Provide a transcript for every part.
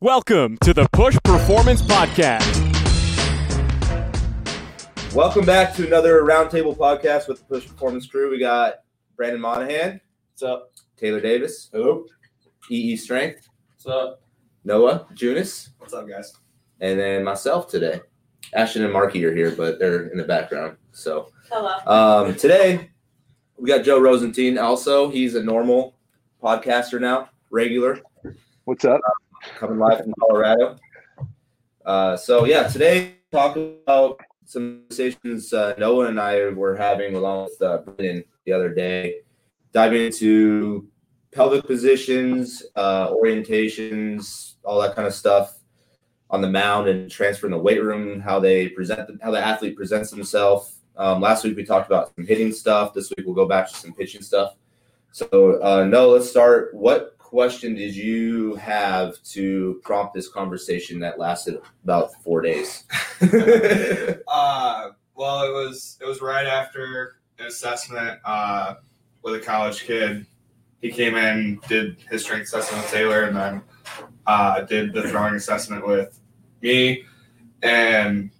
Welcome to the Push Performance Podcast. Welcome back to another roundtable podcast with the Push Performance crew. We got Brandon Monahan. What's up? Taylor Davis. Hello. EE Strength. What's up? Noah Junis. What's up, guys? And then myself today. Ashton and Marky are here, but they're in the background. So Hello. um, today we got Joe Rosenstein. Also, he's a normal podcaster now, regular. What's up? Coming live from Colorado. Uh, so yeah, today talk about some conversations uh, Noah and I were having along with uh, Brendan the other day, diving into pelvic positions, uh, orientations, all that kind of stuff on the mound and transfer in the weight room, how they present, how the athlete presents themselves. Um, last week we talked about some hitting stuff. This week we'll go back to some pitching stuff. So uh, Noah, let's start. What question did you have to prompt this conversation that lasted about four days? Uh, well, it was it was right after an assessment uh, with a college kid. He came in, did his strength assessment with Taylor, and then uh, did the throwing assessment with me. And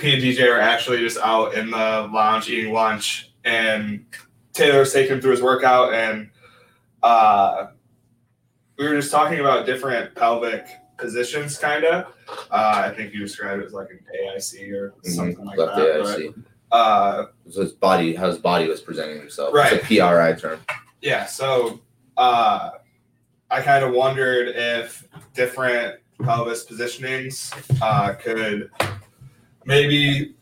me and DJ are actually just out in the lounge eating lunch, and Taylor was taking him through his workout, and uh, we were just talking about different pelvic positions, kind of. Uh, I think you described it as like an AIC or something like Left that. AIC. but, uh, So his body, how his body was presenting himself. Right. It's a PRI term. yeah, so uh, I kind of wondered if different pelvis positionings uh, could maybe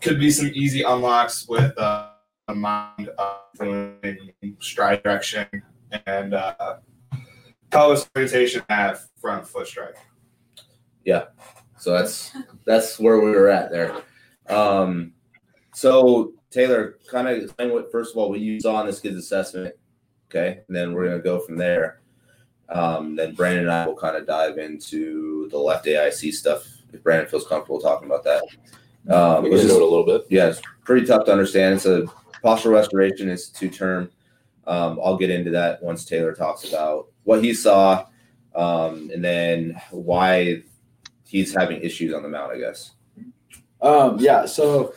could be some easy unlocks with uh, a mind uh, doing stride direction and uh, pelvis orientation at front foot strike. Yeah. So that's that's where we were at there. Um, so Taylor, kind of explain what first of all what you saw in this kid's assessment, okay, and then we're gonna go from there. Um, then Brandon and I will kind of dive into the left AIC stuff if Brandon feels comfortable talking about that. Um, We can is- do it a little bit. yeah, it's pretty tough to understand. It's a postural restoration institute term. Um, I'll get into that once Taylor talks about what he saw, um, and then why he's having issues on the mound, I guess. Um, yeah, so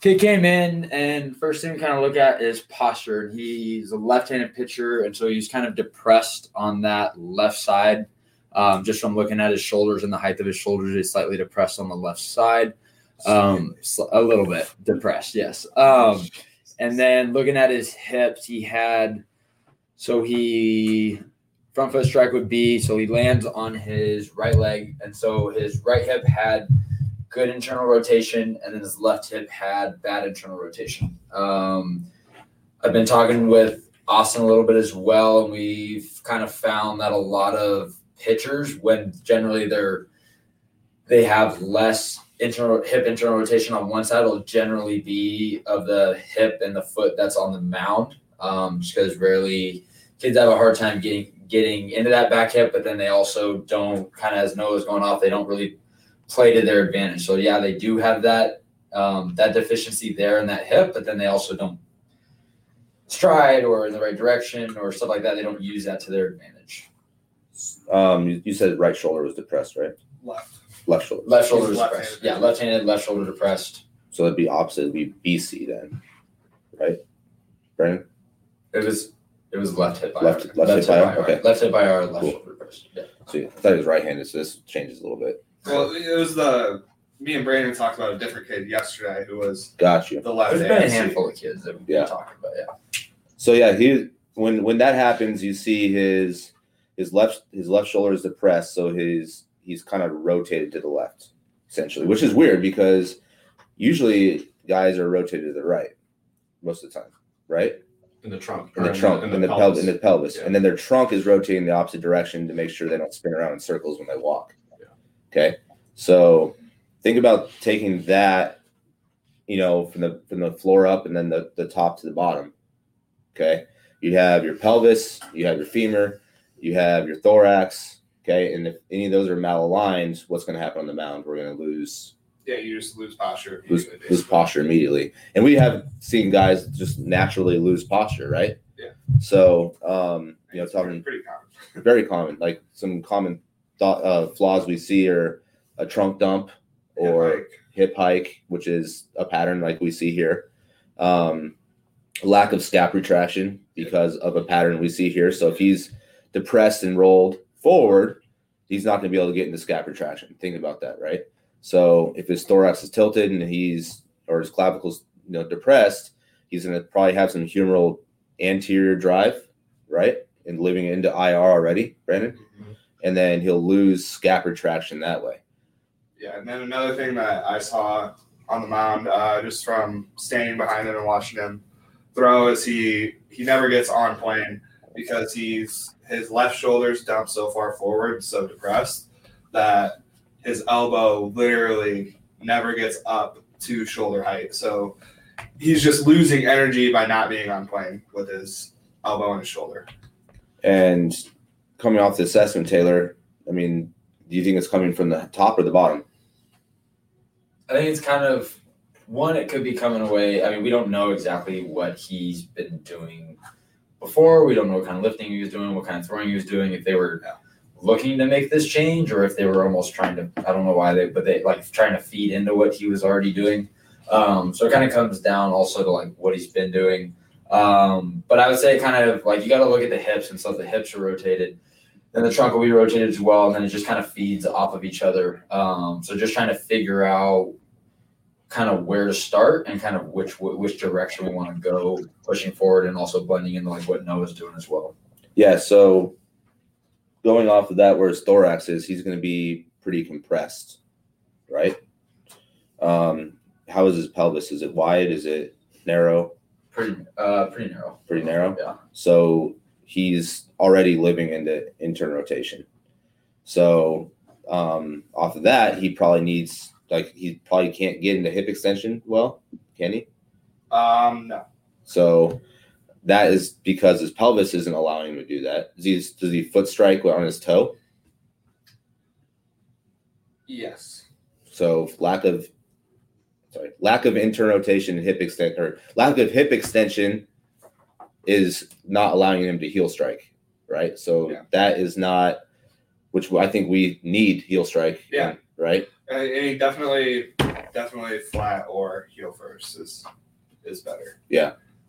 he came in and first thing we kind of look at is posture. He's a left-handed pitcher, and so he's kind of depressed on that left side. Um, just from looking at his shoulders and the height of his shoulders, he's slightly depressed on the left side. Um, a little bit depressed, yes. Um, and then looking at his hips, he had so he front foot strike would be so he lands on his right leg, and so his right hip had good internal rotation, and then his left hip had bad internal rotation. Um, I've been talking with Austin a little bit as well, and we've kind of found that a lot of pitchers, when generally they're they have less internal hip internal rotation on one side, will generally be of the hip and the foot that's on the mound. Um, just because rarely kids have a hard time getting getting into that back hip, but then they also don't kind of as Noah's going off, they don't really play to their advantage. So yeah, they do have that um, that deficiency there in that hip, but then they also don't stride or in the right direction or stuff like that. They don't use that to their advantage. Um, you, you said right shoulder was depressed, right? Left. Left shoulder. Left shoulder is Left-handed. depressed. Yeah, left-handed, left shoulder depressed. So it'd be opposite. It'd be BC then, right? Brandon. It was it was left hip IR. Left- left hip IR? Okay. Left hip by IR, left Cool. shoulder depressed. Yeah. So I thought he was right-handed. So this changes a little bit. Well, it was the me and Brandon talked about a different kid yesterday who was Got you. the left. There's been a AIC. handful of kids that we've Yeah. been talking about. Yeah. So yeah, he when when that happens, you see his his left his left shoulder is depressed, so his he's kind of rotated to the left, essentially, which is weird because usually guys are rotated to the right most of the time, right? In the trunk. In the trunk, in the, pelvis, pelvis. in the pelvis, Yeah. and then their trunk is rotating the opposite direction to make sure they don't spin around in circles when they walk. Yeah. Okay, so think about taking that, you know, from the from the floor up and then the the top to the bottom. Okay, you have your pelvis, you have your femur, you have your thorax. Okay, and if any of those are malaligned, what's going to happen on the mound? We're going to lose Yeah, you just lose posture. lose, immediately, lose posture immediately. And we have seen guys just naturally lose posture, right? Yeah. So, um, you know, talking pretty common. very common, like some common thought, uh, flaws we see are a trunk dump or Like, hip hike, which is a pattern like we see here. Um, lack of scap retraction because of a pattern we see here. So if he's depressed and rolled forward, he's not going to be able to get into scap retraction. Think about that, right? So if his thorax is tilted and he's or his clavicles, you know, depressed, he's going to probably have some humeral anterior drive, right, and living into IR already, Brandon, and then he'll lose scap retraction that way. Yeah, and then another thing that I saw on the mound, uh, just from standing behind him and watching him throw, is he he never gets on plane because he's his left shoulder's dumped so far forward, so depressed that his elbow literally never gets up to shoulder height. So he's just losing energy by not being on plane with his elbow and his shoulder. And coming off the assessment, Taylor, I mean, do you think it's coming from the top or the bottom? I think it's kind of one. It could be coming away. I mean, we don't know exactly what he's been doing before. We don't know what kind of lifting he was doing, what kind of throwing he was doing. If they were looking to make this change, or if they were almost trying to. I don't know why they, but they like trying to feed into what he was already doing. Um, so it kind of comes down also to like what he's been doing. Um, but I would say kind of like you got to look at the hips and stuff. The hips are rotated. Then the trunk will be rotated as well, and then it just kind of feeds off of each other. Um, so just trying to figure out kind of where to start and kind of which which direction we want to go pushing forward and also blending into like what Noah's doing as well. Yeah, so going off of that, where his thorax is, he's going to be pretty compressed, right? Um, how is his pelvis? Is it wide? Is it narrow? Pretty uh pretty narrow. Pretty narrow. Yeah. So he's already living into intern rotation. So um, off of that, he probably needs like he probably can't get into hip extension well, can he? Um, no. So that is because his pelvis isn't allowing him to do that. Does he, does he foot strike on his toe? Yes. So lack of sorry, lack of intern rotation and hip extent or lack of hip extension is not allowing him to heel strike, right? So Yeah. that is not which I think we need heel strike. Yeah. Right. And he definitely, definitely flat or heel first is is better.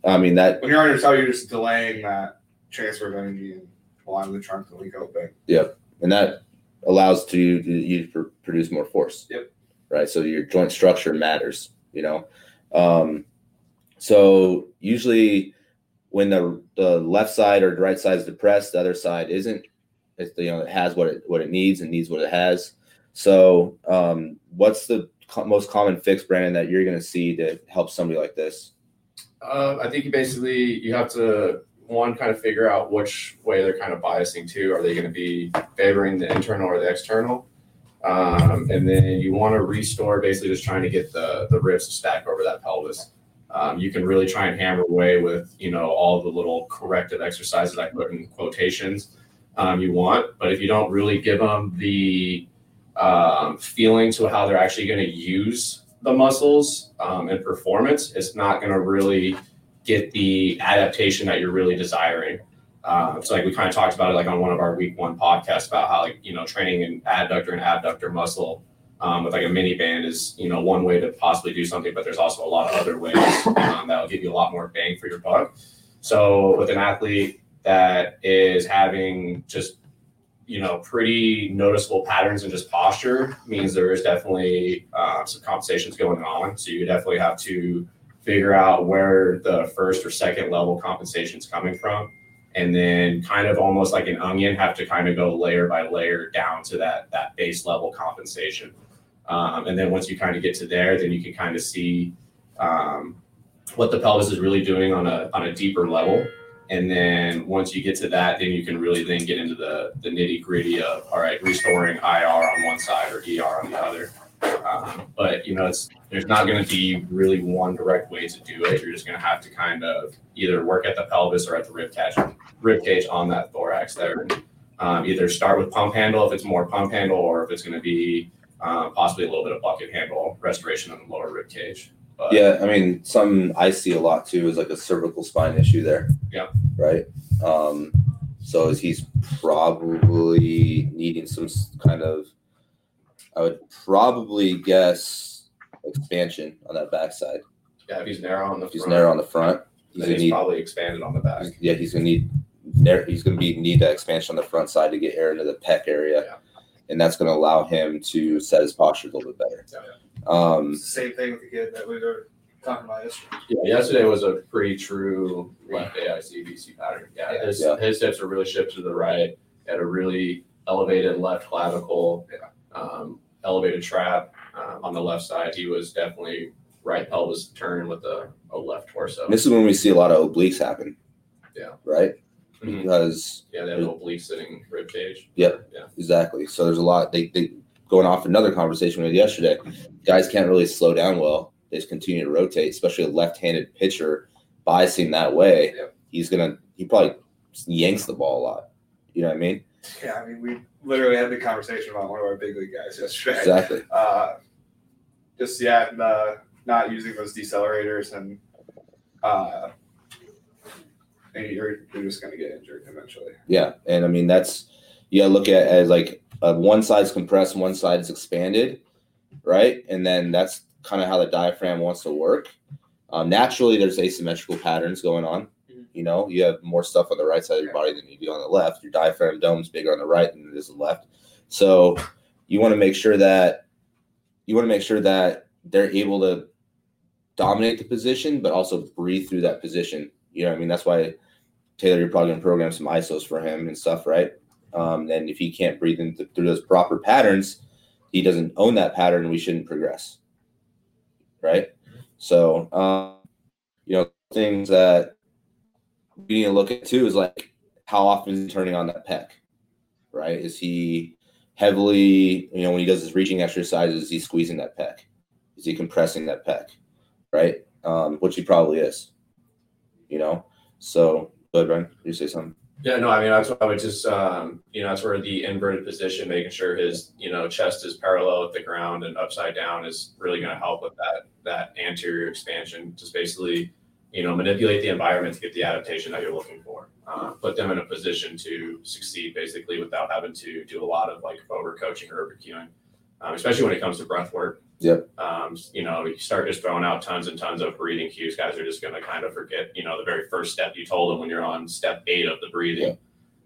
I mean that When you're on your toe, you're just delaying that transfer of energy and allowing the trunk to leak open. Yep, and that allows to you to you to pr- produce more force. Yep. Right. So your joint structure matters. You know. Um, so usually when the the left side or the right side is depressed, the other side isn't. It's you know it has what it what it needs and needs what it has. So um, what's the co- most common fix, Brandon, that you're going to see to help somebody like this? Uh, I think you basically you have to one kind of figure out which way they're kind of biasing to. Are they going to be favoring the internal or the external? Um, and then you want to restore, basically just trying to get the the ribs to stack over that pelvis. Um, you can really try and hammer away with you know all the little corrective exercises I put in quotations um, you want, but if you don't really give them the um, feeling to how they're actually going to use the muscles um, and performance, it's not going to really get the adaptation that you're really desiring. Um, so like we kind of talked about it like on one of our week one podcasts about how like you know training an adductor and abductor muscle um, with like a mini band is you know one way to possibly do something, but there's also a lot of other ways um, that will give you a lot more bang for your buck. So with an athlete that is having just you know pretty noticeable patterns in just posture means there is definitely uh, some compensations going on. So you definitely have to figure out where the first or second level compensation is coming from. And then kind of almost like an onion have to kind of go layer by layer down to that that base level compensation. Um, and then once you kind of get to there then you can kind of see um, what the pelvis is really doing on a on a deeper level and then once you get to that then you can really then get into the the nitty gritty of all right restoring ir on one side or er on the other. Um, but you know it's there's not going to be really one direct way to do it. You're just going to have to kind of either work at the pelvis or at the rib cage rib cage on that thorax there. Um, either start with pump handle if it's more pump handle or if it's going to be uh, possibly a little bit of bucket handle restoration on the lower rib cage but Yeah, I mean, some I see a lot too is like a cervical spine issue there. Yeah. Right. Um, So he's probably needing some kind of, I would probably guess expansion on that backside. Yeah, if he's narrow on the If he's front, narrow on the front, he's he's need, probably expanded on the back. yeah, he's gonna need, he's gonna be need that expansion on the front side to get air into the pec area, Yeah. And that's gonna allow him to set his posture a little bit better. Um, It's the same thing with the kid that we were talking about yesterday. Yeah, yesterday was a pretty true left AIC BC pattern. Yeah, his Yeah. his hips are really shifted to the right. Had a really elevated left clavicle, um, elevated trap um, on the left side. He was definitely right pelvis turn with a, a left torso. this is when we see a lot of obliques happen. Yeah. Right. Mhm. Because Yeah, they have an oblique sitting rib cage. Yep. Yeah. Exactly. So there's a lot. They they going off another conversation we had yesterday. Guys can't really slow down well. They just continue to rotate, especially a left-handed pitcher biasing that way. Yep. He's gonna he probably yanks the ball a lot. You know what I mean? Yeah, I mean, we literally had the conversation about one of our big league guys yesterday. Exactly. Uh, just yeah, the not using those decelerators and uh, and you're you're just gonna get injured eventually. Yeah, and I mean that's you gotta look at it as like uh, one side's compressed, one side's expanded, right? And then that's kind of how the diaphragm wants to work. Um, naturally, there's asymmetrical patterns going on. Mhm. You know, you have more stuff on the right side of your body than you do on the left. Your diaphragm dome's bigger on the right than it is on the left. So you want to make sure that you want to make sure that they're able to dominate the position, but also breathe through that position. You know, I mean, that's why Taylor, you're probably gonna program some ISOs for him and stuff, right? Um, and if he can't breathe in th- through those proper patterns, he doesn't own that pattern. We shouldn't progress, right? So, um, you know, things that we need to look at too is like how often is he turning on that pec, right? Is he heavily, you know, when he does his reaching exercises, is he squeezing that pec? Is he compressing that pec, right? Um, which he probably is, you know. So, ahead, Brian. You say something. Yeah, no, I mean that's what I would just um, you know, that's where the inverted position, making sure his, you know, chest is parallel with the ground and upside down is really gonna help with that that anterior expansion. Just basically, you know, manipulate the environment to get the adaptation that you're looking for. Uh, put them in a position to succeed basically without having to do a lot of like over coaching or over cueing. Um, especially when it comes to breath work. Yep. Um, you know, you start just throwing out tons and tons of breathing cues, guys are just going to kind of forget, you know, the very first step you told them when you're on step eight of the breathing.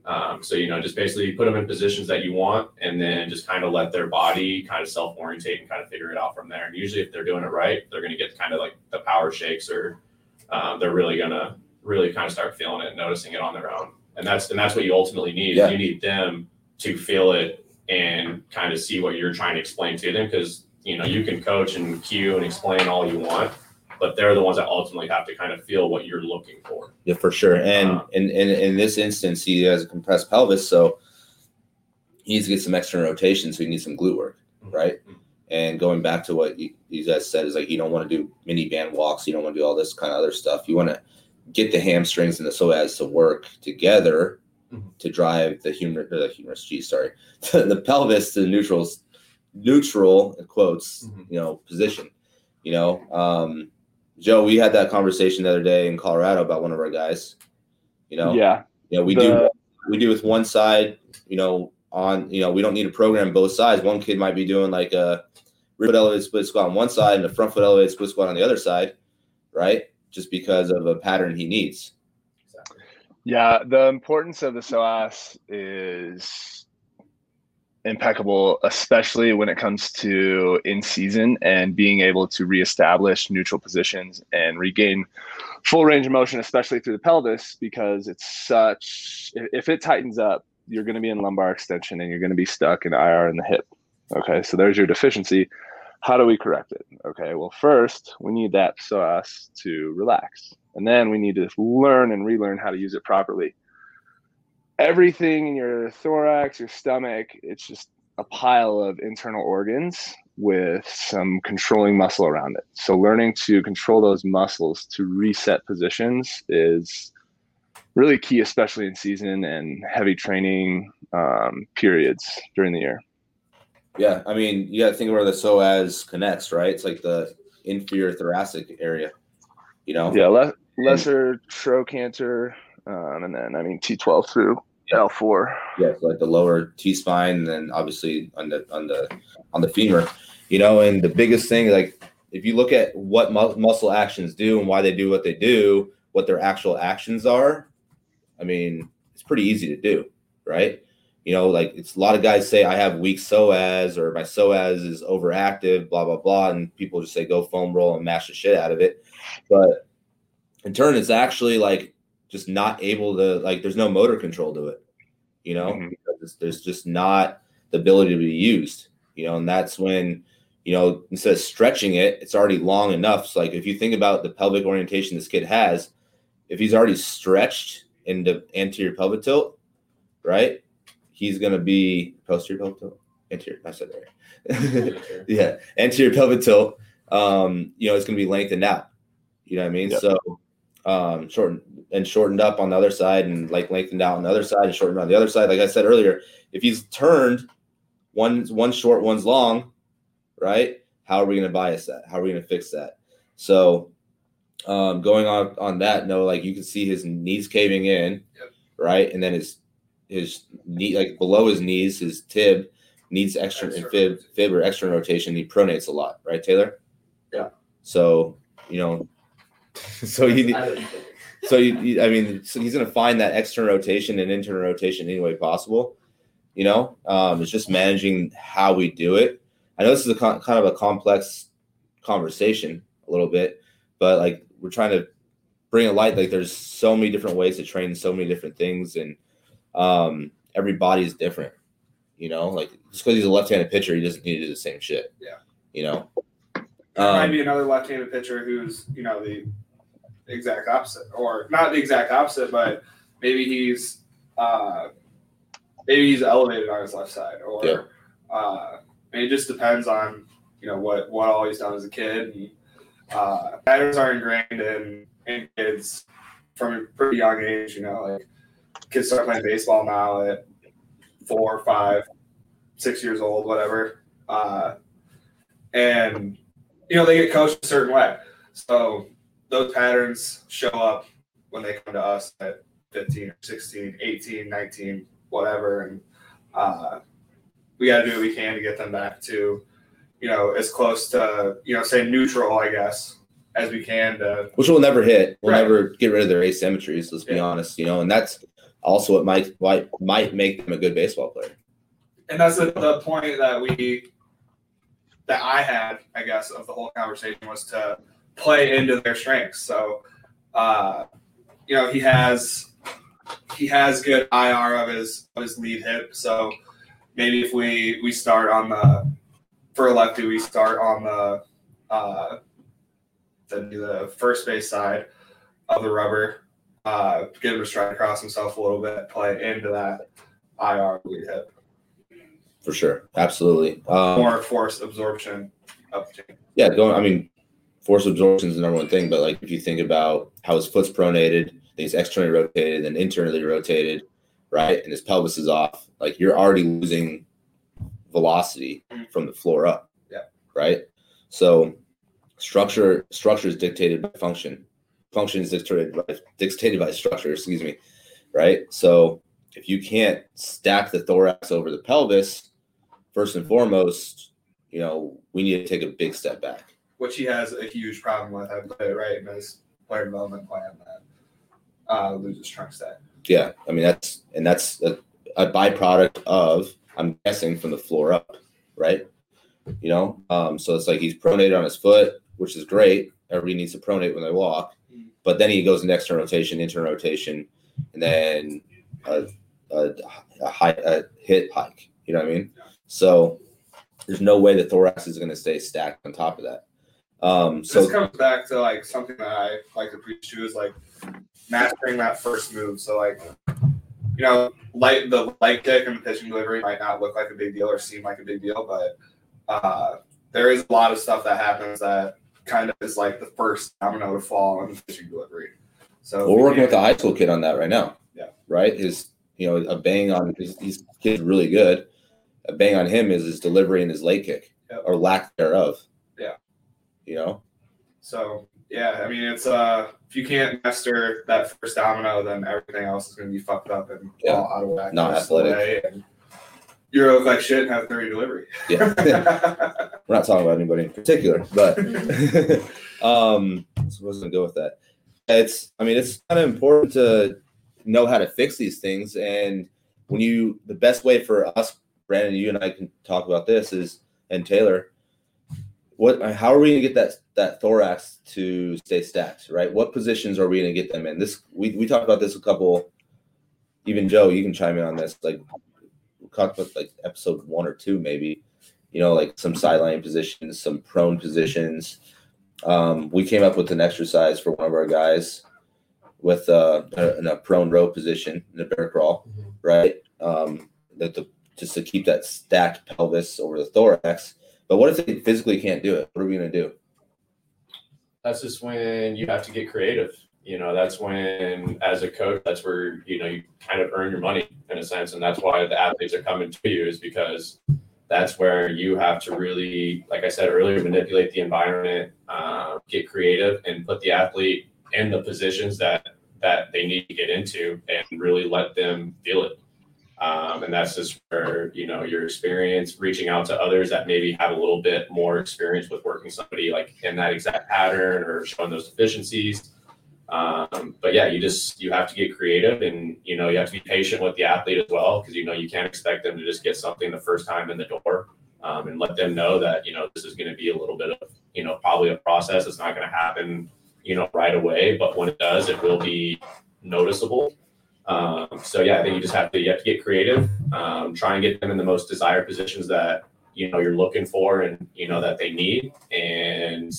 Um, so, you know, just basically put them in positions that you want and then just kind of let their body kind of self orientate and kind of figure it out from there. And usually, if they're doing it right, they're going to get kind of like the power shakes or um, they're really going to really kind of start feeling it and noticing it on their own. And that's, and that's what you ultimately need. Yeah. You need them to feel it and kind of see what you're trying to explain to them because you know you can coach and cue and explain all you want but they're the ones that ultimately have to kind of feel what you're looking for Yeah, for sure. And Uh, in, in in this instance, he has a compressed pelvis, so he needs to get some extra rotation. So he needs some glute work, right? And going back to what you, you guys said is like you don't want to do mini band walks, you don't want to do all this kind of other stuff. You want to get the hamstrings and the psoas to work together Mhm. to drive the humerus, the humerus, geez, sorry, the pelvis to the neutral, neutral in quotes, Mhm. you know, position. You know, um, Joe, we had that conversation the other day in Colorado about one of our guys. You know, Yeah. you know, we The- do we do with one side, you know, on you know, we don't need to program both sides. One kid might be doing like a rear foot elevated split squat on one side and a front foot elevated split squat on the other side, right? Just because of a pattern he needs. Yeah, the importance of the psoas is impeccable, especially when it comes to in season and being able to reestablish neutral positions and regain full range of motion, especially through the pelvis, because it's such, if it tightens up, you're going to be in lumbar extension and you're going to be stuck in IR in the hip. Okay, so there's your deficiency. How do we correct it? Okay, well, first we need that psoas to relax, and then we need to learn and relearn how to use it properly. Everything in your thorax, your stomach, it's just a pile of internal organs with some controlling muscle around it. So, learning to control those muscles to reset positions is really key, especially in season and heavy training um, periods during the year. Yeah, I mean, you got to think where the psoas connects, right? It's like the inferior thoracic area. You know, Yeah, le- lesser trochanter, um, and then I mean T12 through L four. Yeah, so like the lower T spine, and then obviously on the on the on the femur, you know. And the biggest thing, like if you look at what mu- muscle actions do and why they do what they do, what their actual actions are, I mean, it's pretty easy to do, right? You know, like it's a lot of guys say I have weak psoas or my psoas is overactive, blah blah blah, and people just say go foam roll and mash the shit out of it, but in turn, it's actually like just not able to like. There's no motor control to it, you know. Mhm. Because there's just not the ability to be used, you know, and that's when you know instead of stretching it, it's already long enough. So like if you think about the pelvic orientation this kid has, if he's already stretched into anterior pelvic tilt, right? He's gonna be posterior pelvic tilt, anterior. I said that. right. yeah, anterior pelvic tilt. Um, you know, it's gonna be lengthened out. You know what I mean? Yep. So um shortened and shortened up on the other side and like lengthened out on the other side and shortened on the other side. Like I said earlier, if he's turned one's one short, one's long, right? How are we gonna bias that? How are we gonna fix that? So um going on on that note, like you can see his knees caving in, Yep. right? And then his his knee like below his knees, his tib needs extra Extra fib fib or extra rotation. He pronates a lot, right, Taylor? Yeah. So you know, so you need so you, you- I mean, so he's going to find that external rotation and internal rotation any way possible. You know, um, it's just managing how we do it. I know this is a con- kind of a complex conversation a little bit, but like we're trying to bring a light. Like there's so many different ways to train so many different things, and um, every body is different. You know, like just because he's a left-handed pitcher, he doesn't need to do the same shit. Yeah. You know. There might Um, be another left-handed pitcher who's you know the exact opposite, or not the exact opposite, but maybe he's uh, maybe he's elevated on his left side, or Yeah. uh, I mean, it just depends on you know what what all he's done as a kid. And, uh, patterns are ingrained in in kids from a pretty young age. You know, like kids start playing baseball now at four, five, six years old, whatever. Uh, and you know they get coached a certain way so those patterns show up when they come to us at 15 or 16 18 19 whatever and uh, we got to do what we can to get them back to you know as close to you know say neutral i guess as we can to which we'll never hit. We'll Right. never get rid of their asymmetries. Let's be honest, you know, and that's also what might might might make them a good baseball player. and that's the, the point that we that I had, I guess, of the whole conversation was to play into their strengths. So, uh, you know, he has he has good IR of his of his lead hip. So maybe if we we start on the for a lefty, we start on the uh, the the first base side of the rubber. Uh, get him to stride across himself a little bit, play into that IR lead hip For sure, absolutely. Um, more force absorption up yeah, going. I mean, force absorption is the number one thing, but like if you think about how his foot's pronated, he's externally rotated, and internally rotated, right, and his pelvis is off. Like you're already losing velocity mm-hmm. from the floor up. Yeah. Right. So structure structure is dictated by function. Function is dictated by dictated by structure. Excuse me. Right. So if you can't stack the thorax over the pelvis, first and foremost, you know we need to take a big step back. Which he has a huge problem with. I put it right in his player development plan that uh, loses trunk. Yeah, I mean that's and that's a, a byproduct of I'm guessing from the floor up, right? You know, um, so it's like he's pronated on his foot, which is great. Everybody needs to pronate when they walk, but then he goes into external rotation, internal rotation, and then a, a, a high a hit hike. You know what I mean? So there's no way the thorax is going to stay stacked on top of that. Um, so this comes back to like something that I like to preach to is like mastering that first move. So like you know, light the light kick and the pitching delivery might not look like a big deal or seem like a big deal, but uh, there is a lot of stuff that happens that kind of is like the first domino to fall on the pitching delivery. So We're working with the high school kid on that right now. Yeah. Right. His, you know, a bang on his, these kids really good. A bang on him is his delivery and his leg kick Yep. or lack thereof. Yeah. You know. So Yeah, I mean it's uh if you can't master that first domino, then everything else is going to be fucked up and Yeah. all out of whack. Not most of the athletic. and You're gonna like shit and have thirty delivery. Yeah. We're not talking about anybody in particular, but um, so I was gonna go with that. It's, I mean, it's kind of important to know how to fix these things, and when you, the best way for us, Brandon, you and I can talk about this is, and Taylor, what, how are we gonna get that that thorax to stay stacked, right? What positions are we gonna get them in? This, we we talked about this a couple. Even Joe, you can chime in on this. Like, we talked about like episode one or two, maybe you know, like some sideline positions, some prone positions. Um, we came up with an exercise for one of our guys with uh, a, in a prone row position in a bear crawl, Mhm. right? Um, that the just to keep that stacked pelvis over the thorax. But what if they physically can't do it? What are we gonna do? that's just when you have to get creative. You know, that's when, as a coach, that's where you know you kind of earn your money in a sense, and that's why the athletes are coming to you is because that's where you have to really, like I said earlier, manipulate the environment, uh, get creative, and put the athlete in the positions that that they need to get into, and really let them feel it. Um, and that's just where you know your experience reaching out to others that maybe have a little bit more experience with working somebody like in that exact pattern or showing those deficiencies. Um, but yeah you just you have to get creative and you know you have to be patient with the athlete as well because you know you can't expect them to just get something the first time in the door um, and let them know that you know this is going to be a little bit of you know probably a process. It's not going to happen you know right away but when it does it will be noticeable um, so yeah, I think you just have to you have to get creative, um, try and get them in the most desired positions that you know you're looking for and you know that they need, and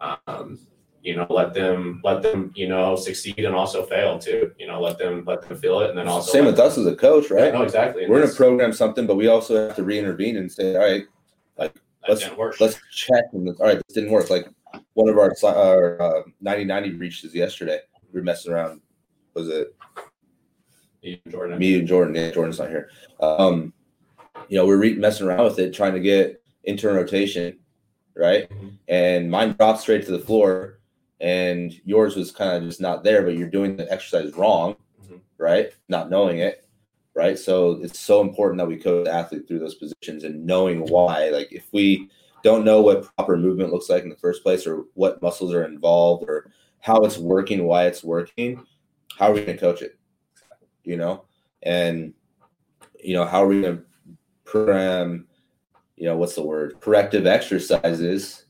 um, you know let them let them you know succeed and also fail too. You know let them let them feel it, and then also Same with us as a coach, them- right? No, exactly. And We're gonna program something, but we also have to re-intervene and say, all right, that let's- work. let's check. And all right, this didn't work. Like one of our our uh, 90-90 reaches yesterday. We were messing around. Was it You, Jordan. me and Jordan? Yeah, Jordan's not here. Um, you know, we're re- messing around with it, trying to get internal rotation, right? Mhm. And mine dropped straight to the floor, and yours was kind of just not there. But you're doing the exercise wrong, Mhm. right? Not knowing it, right? So it's so important that we coach the athlete through those positions and knowing why. Like if we don't know what proper movement looks like in the first place, or what muscles are involved, or how it's working, why it's working, how are we going to coach it? You know, and you know how are we going to program? You know, what's the word? Corrective exercises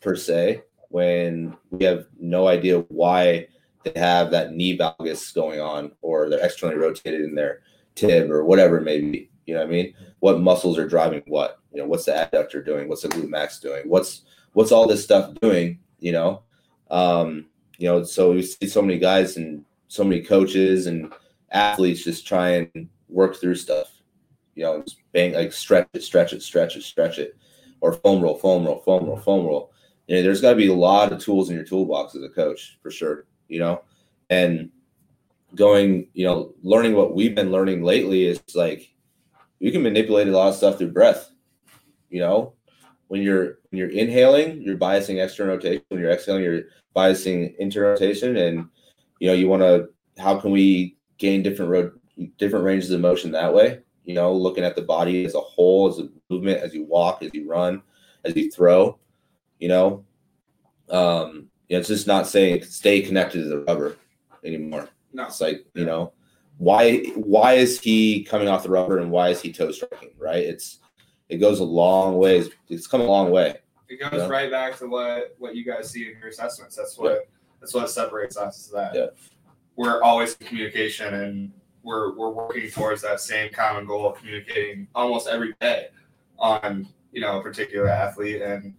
per se when we have no idea why they have that knee valgus going on or they're externally rotated in their tib or whatever it may be. You know what I mean? What muscles are driving what? You know, what's the adductor doing? What's the glute max doing? What's what's all this stuff doing? You know, um, you know. So we see so many guys and so many coaches and athletes just try and work through stuff. You know, just bang like stretch it, stretch it, stretch it, stretch it, or foam roll, foam roll, foam roll, foam roll. You know, there's got to be a lot of tools in your toolbox as a coach for sure. You know, and going, you know, learning what we've been learning lately is like you can manipulate a lot of stuff through breath. You know, when you're when you're inhaling, you're biasing external rotation. When you're exhaling, you're biasing internal rotation. And you know, you want to how can we gain different road different ranges of motion that way? You know, looking at the body as a whole, as a movement, as you walk, as you run, as you throw. You know, um, you know, it's just not saying stay connected to the rubber anymore. No. It's like, you know, why why is he coming off the rubber and why is he toe striking? Right? It's it goes a long ways. It's come a long way. It goes Yeah. right back to what what you guys see in your assessments. That's what that's what separates us. Is that Yeah. We're always in communication and we're we're working towards that same common goal of communicating almost every day on you know a particular athlete and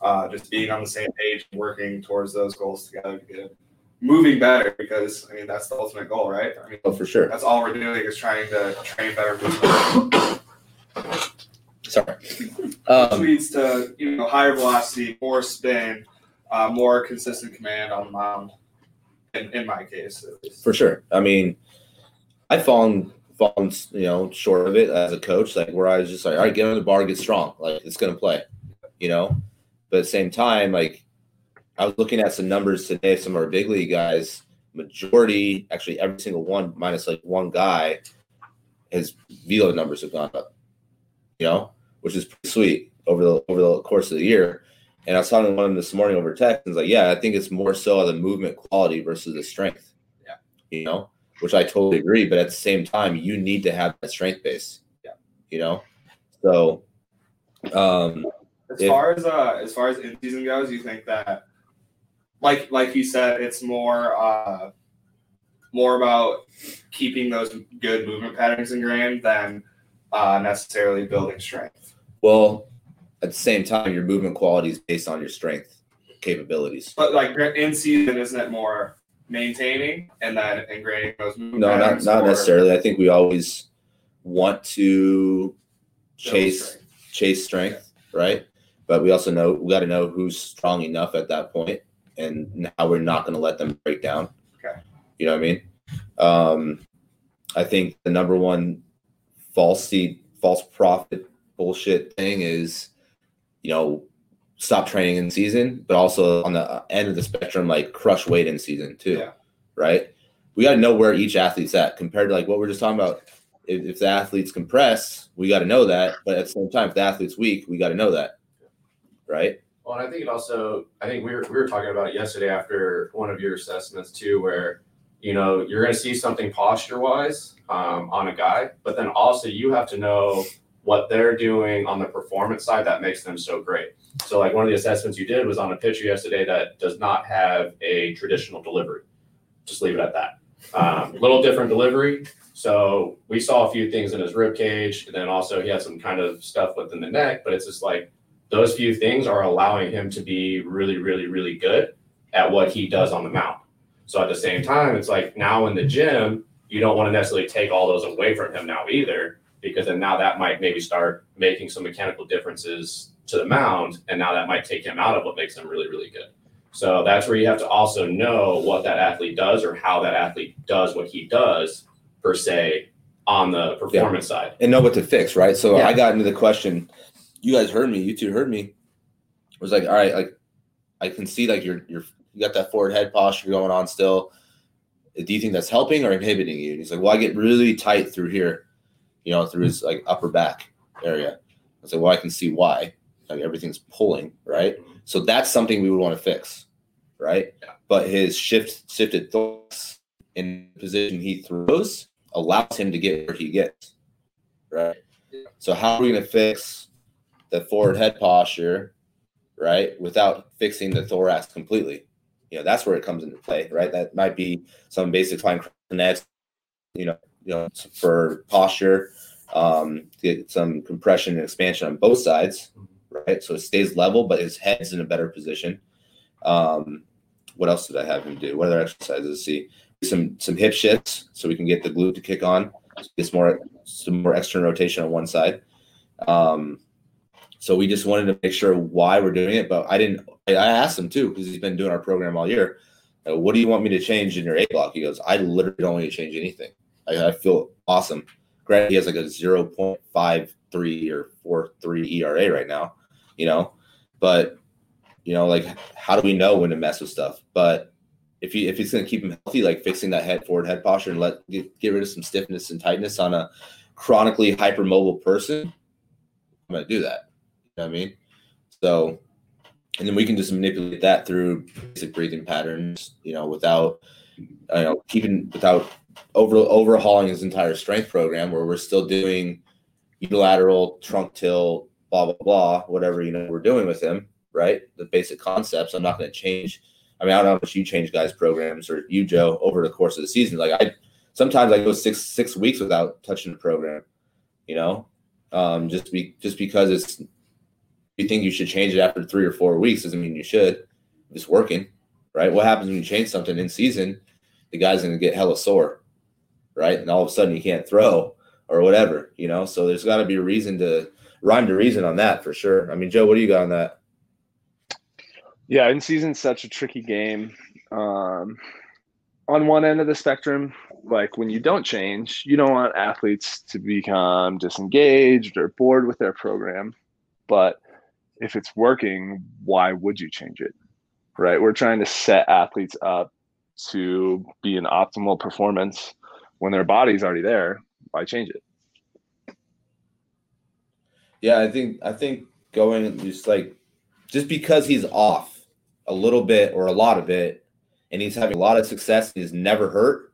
uh, just being on the same page and working towards those goals together to get moving better because I mean that's the ultimate goal, right? I mean Oh, for sure. that's all we're doing is trying to train better. Sorry. which Um, leads to you know higher velocity, more spin, uh, more consistent command on the mound. In, in my case, for sure. I mean, I've fallen fallen you know short of it as a coach, like where I was just like, all right, get on the bar, get strong, like it's gonna play, you know. But at the same time, like I was looking at some numbers today. Some of our big league guys, majority, actually every single one, minus like one guy, his velo numbers have gone up. You know, which is pretty sweet over the over the course of the year. And I was talking to one of them this morning over text, and was like, "Yeah, I think it's more so the movement quality versus the strength." Yeah, you know, which I totally agree. But at the same time, you need to have that strength base. Yeah, you know, so um, as if, far as uh, as far as in season goes, you think that, like like you said, it's more uh, more about keeping those good movement patterns ingrained than uh, necessarily building strength. Well, at the same time, your movement quality is based on your strength capabilities. But like in season, isn't it more maintaining and then ingraining those movement no, not not necessarily. I think we always want to chase strength. chase strength, yeah. right? But we also know we got to know who's strong enough at that point and how we're not going to let them break down. Okay. You know what I mean? Um, I think the number one false seed, false prophet bullshit thing is, you know, stop training in season, but also on the end of the spectrum, like crush weight in season too. Yeah. Right. We got to know where each athlete's at compared to like what we're just talking about. If, if the athlete's compressed, we got to know that. But at the same time, if the athlete's weak, we got to know that. Right. Well, and I think it also, I think we were, we were talking about it yesterday after one of your assessments too, where, you know, you're going to see something posture wise um, on a guy, but then also you have to know what they're doing on the performance side that makes them so great. So, like one of the assessments you did was on a pitcher yesterday that does not have a traditional delivery. Just leave it at that. Um, little different delivery. So we saw a few things in his rib cage, and then also he had some kind of stuff within the neck. But it's just like those few things are allowing him to be really, really, really good at what he does on the mound. So at the same time, it's like now in the gym, you don't want to necessarily take all those away from him now either, because then now that might maybe start making some mechanical differences to the mound, and now that might take him out of what makes him really, really good. So that's where you have to also know what that athlete does or how that athlete does what he does per se on the performance yeah. side, and know what to fix. Right. So yeah. I got into the question. You guys heard me. You two heard me. It was like, all right, like I can see like you're you're you got that forward head posture going on still do you think that's helping or inhibiting you? And he's like, well, I get really tight through here, you know, through hmm. his like upper back area. I said, well, I can see why. Like everything's pulling, right? So that's something we would want to fix, right? But his shift shifted thoughts in the position he throws allows him to get where he gets, right? So how are we going to fix the forward head posture, right, without fixing the thorax completely? you know that's where it comes into play, right? That might be some basic fine connects, you know, you know, for posture, um, get some compression and expansion on both sides, right? So it stays level, but his head's in a better position. Um, what else did I have him do? What other exercises? See some some hip shifts so we can get the glute to kick on. Get more some more external rotation on one side. Um, so we just wanted to make sure why we're doing it, but I didn't. I asked him too because he's been doing our program all year. What do you want me to change in your A block? He goes, I literally don't need to change anything. I, I feel awesome. Granted, he has like a zero point five three or four three ERA right now, you know, but you know, like how do we know when to mess with stuff? But if he if he's going to keep him healthy, like fixing that head forward head posture and let get, get rid of some stiffness and tightness on a chronically hypermobile person, I'm going to do that. You know what I mean? So, and then we can just manipulate that through basic breathing patterns, you know, without, you know, keeping, without over overhauling his entire strength program where we're still doing unilateral trunk tilt, blah, blah, blah, whatever, you know, we're doing with him, right? The basic concepts. I'm not going to change. I mean, I don't know how much you change guys' programs or you, Joe, over the course of the season. Like I, sometimes I go six, six weeks without touching the program, you know, um, just be, just because it's you think you should change it after three or four weeks doesn't mean you should. It's working, right? What happens when you change something in season? The guy's going to get hella sore, right? And all of a sudden you can't throw or whatever, you know. So there's got to be a reason to rhyme to reason on that for sure. I mean, Joe, what do you got on that? Yeah, in season such a tricky game. Um, on one end of the spectrum, like when you don't change, you don't want athletes to become disengaged or bored with their program. But if it's working, why would you change it? right? We're trying to set athletes up to be an optimal performance when their body's already there. Why change it? Yeah, I think I think going just like just because he's off a little bit or a lot of it, and he's having a lot of success, he's never hurt.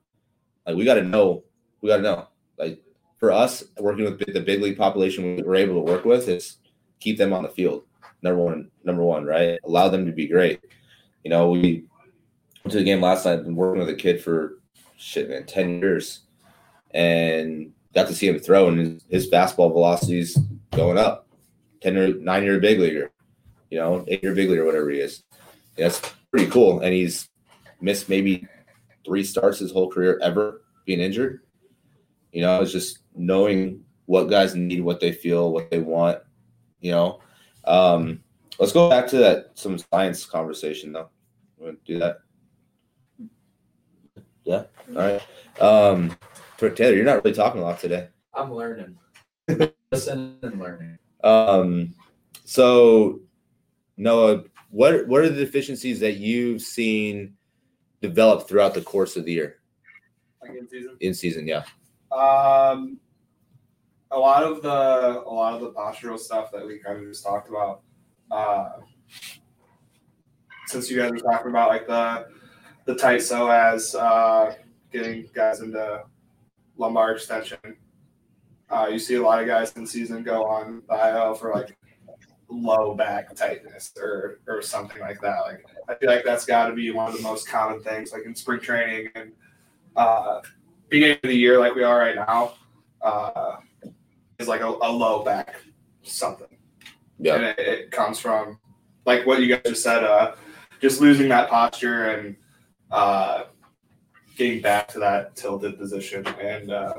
Like we got to know, we got to know. Like for us, working with the big league population we're able to work with is keep them on the field. Number one, number one, right? Allow them to be great. You know, we went to the game last night and working with a kid for shit, man, ten years, and got to see him throw, and his, his fastball velocity's going up. Ten year, nine year big leaguer, you know, eight year big leaguer, whatever he is. Yeah, that's pretty cool. And he's missed maybe three starts his whole career ever being injured. You know, it's just knowing what guys need, what they feel, what they want. You know, um, let's go back to that some science conversation though. Do that? Yeah. All right. Um, Taylor, you're not really talking a lot today. I'm learning. Listen and learning. Um, so Noah, what what are the deficiencies that you've seen develop throughout the course of the year? Like in season. In season, yeah. Um, a lot of the a lot of the postural stuff that we kind of just talked about. Uh, since you guys were talking about like the the tight psoas, uh, getting guys into lumbar extension. Uh, you see a lot of guys in season go on the IL for like low back tightness or or something like that. Like I feel like that's got to be one of the most common things, like in spring training and uh, beginning of the year, like we are right now, uh, is like a, a low back something. Yeah. And it, it comes from like what you guys just said, uh, just losing that posture and uh, getting back to that tilted position and uh,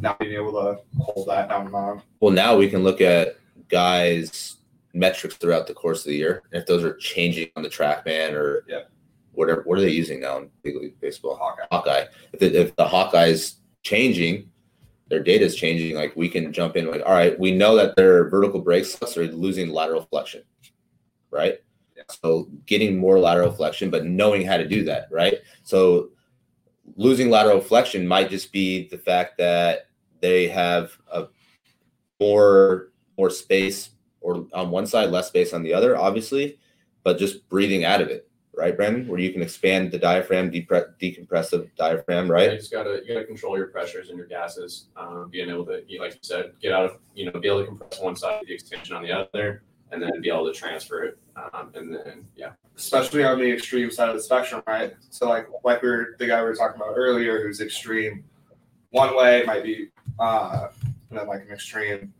not being able to hold that down and on. Well, now we can look at guys' metrics throughout the course of the year. and If those are changing on the TrackMan or Yeah. whatever, what are they using now in big league baseball? Hawkeye. Hawkeye. If the, if the Hawkeye's changing, their data is changing. Like we can jump in. Like, all right, we know that their vertical break slugs are losing lateral flexion, right? So getting more lateral flexion, but knowing how to do that, right? So losing lateral flexion might just be the fact that they have a more more space or on one side, less space on the other, obviously, but just breathing out of it, right, Brandon? Where you can expand the diaphragm, depre- decompress the diaphragm, right? You just gotta you gotta control your pressures and your gases. Um, being able to, like you said, get out of you know be able to compress one side, the extension on the other, and then be able to transfer it. Um, and then yeah, especially on the extreme side of the spectrum, right? So like like we were the guy we were talking about earlier, who's extreme one way might be, uh, and then like an extreme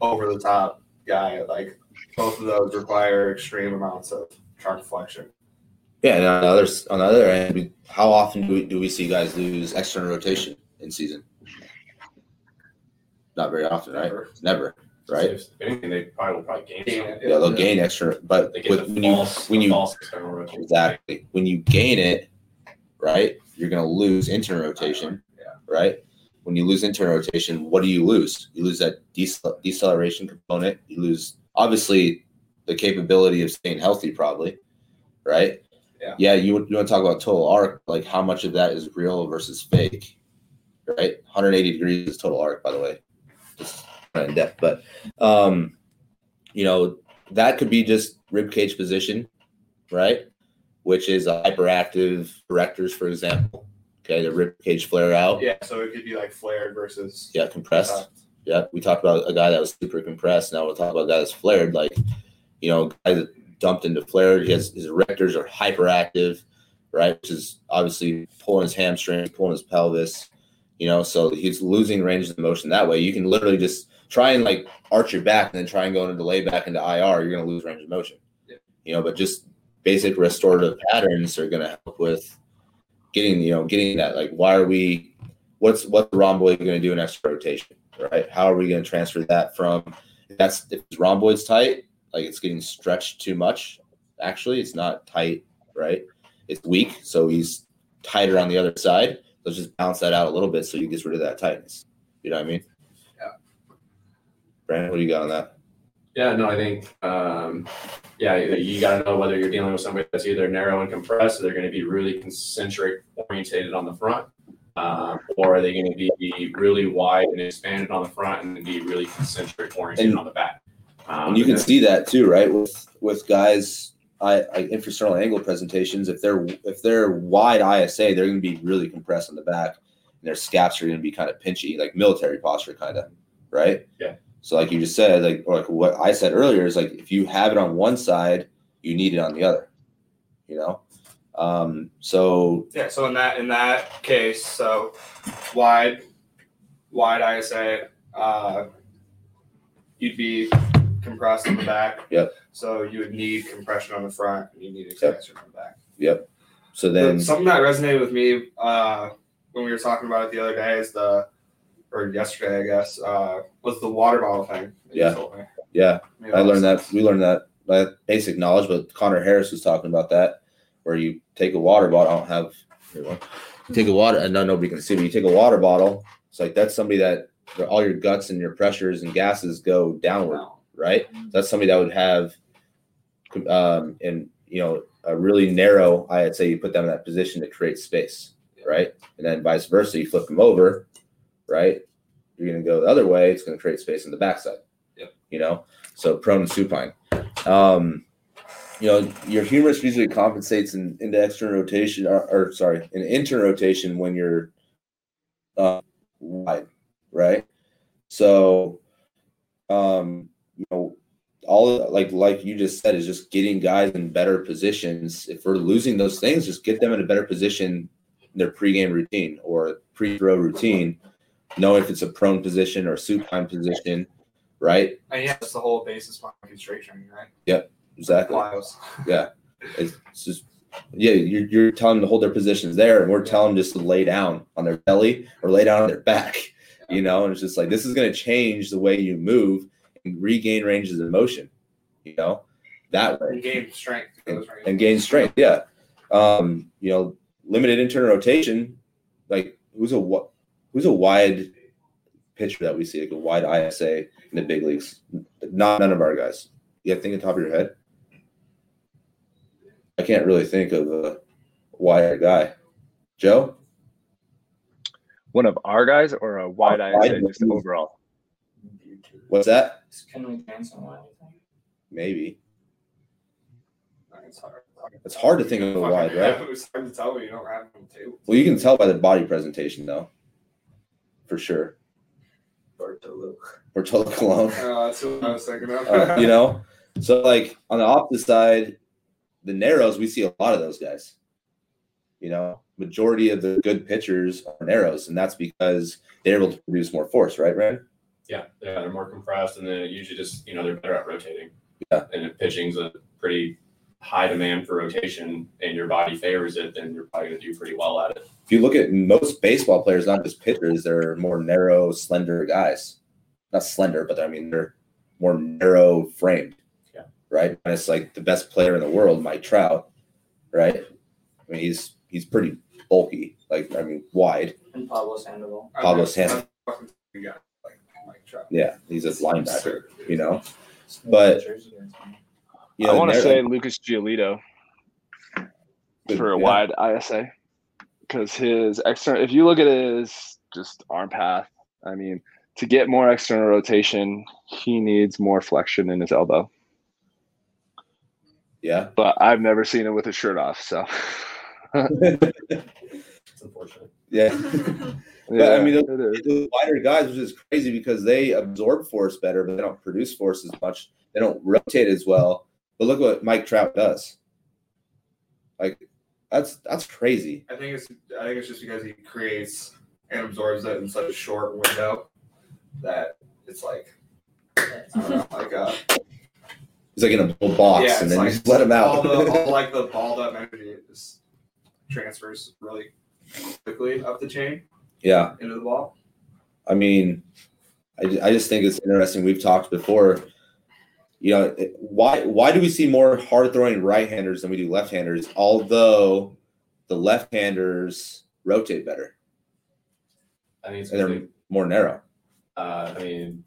over the top guy. Like both of those require extreme amounts of trunk flexion. Yeah, and on the other on the other end, we, how often do we, do we see guys lose external rotation in season? Not very often, right? Never. Never, right? If anything, they probably will probably gain. Gain Yeah, they'll gain extra, but They get with, the when you false, when you false exactly when you gain it, right, you're going to lose internal rotation, Yeah. right? When you lose internal rotation, what do you lose? You lose that decel- deceleration component. You lose obviously the capability of staying healthy, probably, right? Yeah. Yeah. You, you want to talk about total arc? Like how much of that is real versus fake, right? 180 degrees is total arc, by the way. Just kind of in depth, but um, you know that could be just rib cage position, right? Which is a hyperactive erectors, for example. Okay, the rib cage flare out. Yeah, so it could be like flared versus Yeah, compressed. uh, Yeah, we talked about a guy that was super compressed. Now we'll talk about a guy that's flared. Like, you know, guy that dumped into flared. He has his erectors are hyperactive, right? Which is obviously pulling his hamstring, pulling his pelvis. You know, so he's losing range of motion that way. You can literally just try and like arch your back and then try and go into lay back into IR. You're going to lose range of motion. Yeah. You know, but just basic restorative patterns are going to help with getting you know getting that. Like, why are we? What's what's the rhomboid going to do in extra rotation? right? How are we going to transfer that from if that's if his rhomboid's tight, like it's getting stretched too much. Actually, it's not tight, right? It's weak, so he's tighter on the other side. Let's just bounce that out a little bit so he gets rid of that tightness. You know what I mean? Brandon, what do you got on that? Yeah, no, I think, um, yeah, you, got to know whether you're dealing with somebody that's either narrow and compressed, so they're going to be really concentric orientated on the front, um, or are they going to be really wide and expanded on the front and be really concentric oriented And- on the back? Um, And you can see that too, right? With with guys, I, I infrasternal angle presentations. If they're if they're wide ISA, they're going to be really compressed on the back, and their scaps are going to be kind of pinchy, like military posture, kind of, right? Yeah. So like you just said, like or like what I said earlier is like if you have it on one side, you need it on the other. You know, um, so Yeah, so in that in that case, so wide wide ISA, uh, you'd be compressed in the back. Yep. So you would need compression on the front and you need expansion on the back. Yep. So then something that resonated with me uh, when we were talking about it the other day is the or yesterday, I guess, uh, was the water bottle thing. Yeah. yeah, Made I learned that we learned that that basic knowledge, but Connor Harris was talking about that, where you take a water bottle. I don't have here. You take a water, and no, nobody can see, but you take a water bottle. It's like that's somebody that all your guts and your pressures and gases go downward, right? That's somebody that would have, um, and you know, a really narrow. I'd say you put them in that position to create space, right? And then vice versa, you flip them over, right? You're gonna go the other way. It's gonna create space in the backside. Yep. You know, so prone and supine. Um, you know, your humerus usually compensates in, into external rotation, or, or sorry, in internal rotation when you're uh, wide, right? So, um, you know, all like like you just said is just getting guys in better positions. If we're losing those things, just get them in a better position in their pregame routine or pre-throw routine, knowing if it's a prone position or supine position, right? And yeah, that's the whole basis behind constraint training, right? Yep, exactly. Yeah, It's just yeah, you're, you're telling them to hold their positions there, and we're telling them just to lay down on their belly or lay down on their back. You know, and it's just like this is going to change the way you move and regain ranges of motion. You know, that way And gain strength. and, and gain strength. Yeah, um, you know, limited internal rotation. Like who's a wa- who's a wide pitcher that we see like a wide ISA in the big leagues? Not none of our guys. You have to think on top of your head. I can't really think of a wider guy. Joe, One of our guys or a wide Uh, ISA wide just would overall? what's that? Is Kenley Jansen one, you think? Maybe It's hard. it's hard to think of a wide, right? It's hard to tell when you don't have them on the table. Well, you can tell by the body presentation, though, for sure. Bartolo. Portola Cologne. Uh, that's what I was thinking of. uh, you know so like on the opposite side the narrows we see a lot of those guys you know majority of the good pitchers are narrows and that's because they're able to produce more force right Ryan? Yeah, yeah, they're more compressed, and then it usually just you know they're better at rotating. Yeah. and if pitching's a pretty high demand for rotation, and your body favors it, then you're probably going to do pretty well at it. if you look at most baseball players not just pitchers they're more narrow slender guys not slender but i mean they're more narrow framed Yeah. right and it's like the best player in the world mike trout right i mean he's he's pretty bulky like i mean wide And Pablo Sandoval. Pablo Sandoval. Fucking guy, like Mike Trout. yeah he's a linebacker you know But- you I want to say Lucas Giolito for a Yeah. wide ISA because his external. If you look at his just arm path, I mean, to get more external rotation, he needs more flexion in his elbow. Yeah. But I've never seen him with his shirt off. So, It's unfortunate. yeah. yeah, I mean, the wider guys, which is crazy because they absorb force better, but they don't produce force as much. They don't rotate as well. But look what Mike Trout does. Like that's that's crazy. I think it's I think it's just because he creates and absorbs it in such a short window that it's like I don't know, like uh He's like in a little box, yeah, and then like you just let him all out. the all like the balled up energy just transfers really quickly up the chain yeah, into the ball. I mean, I, I just think it's interesting. We've talked before. You know, why why do we see more hard throwing right handers than we do left handers? Although the left handers rotate better I think they're really, more narrow. uh, I mean,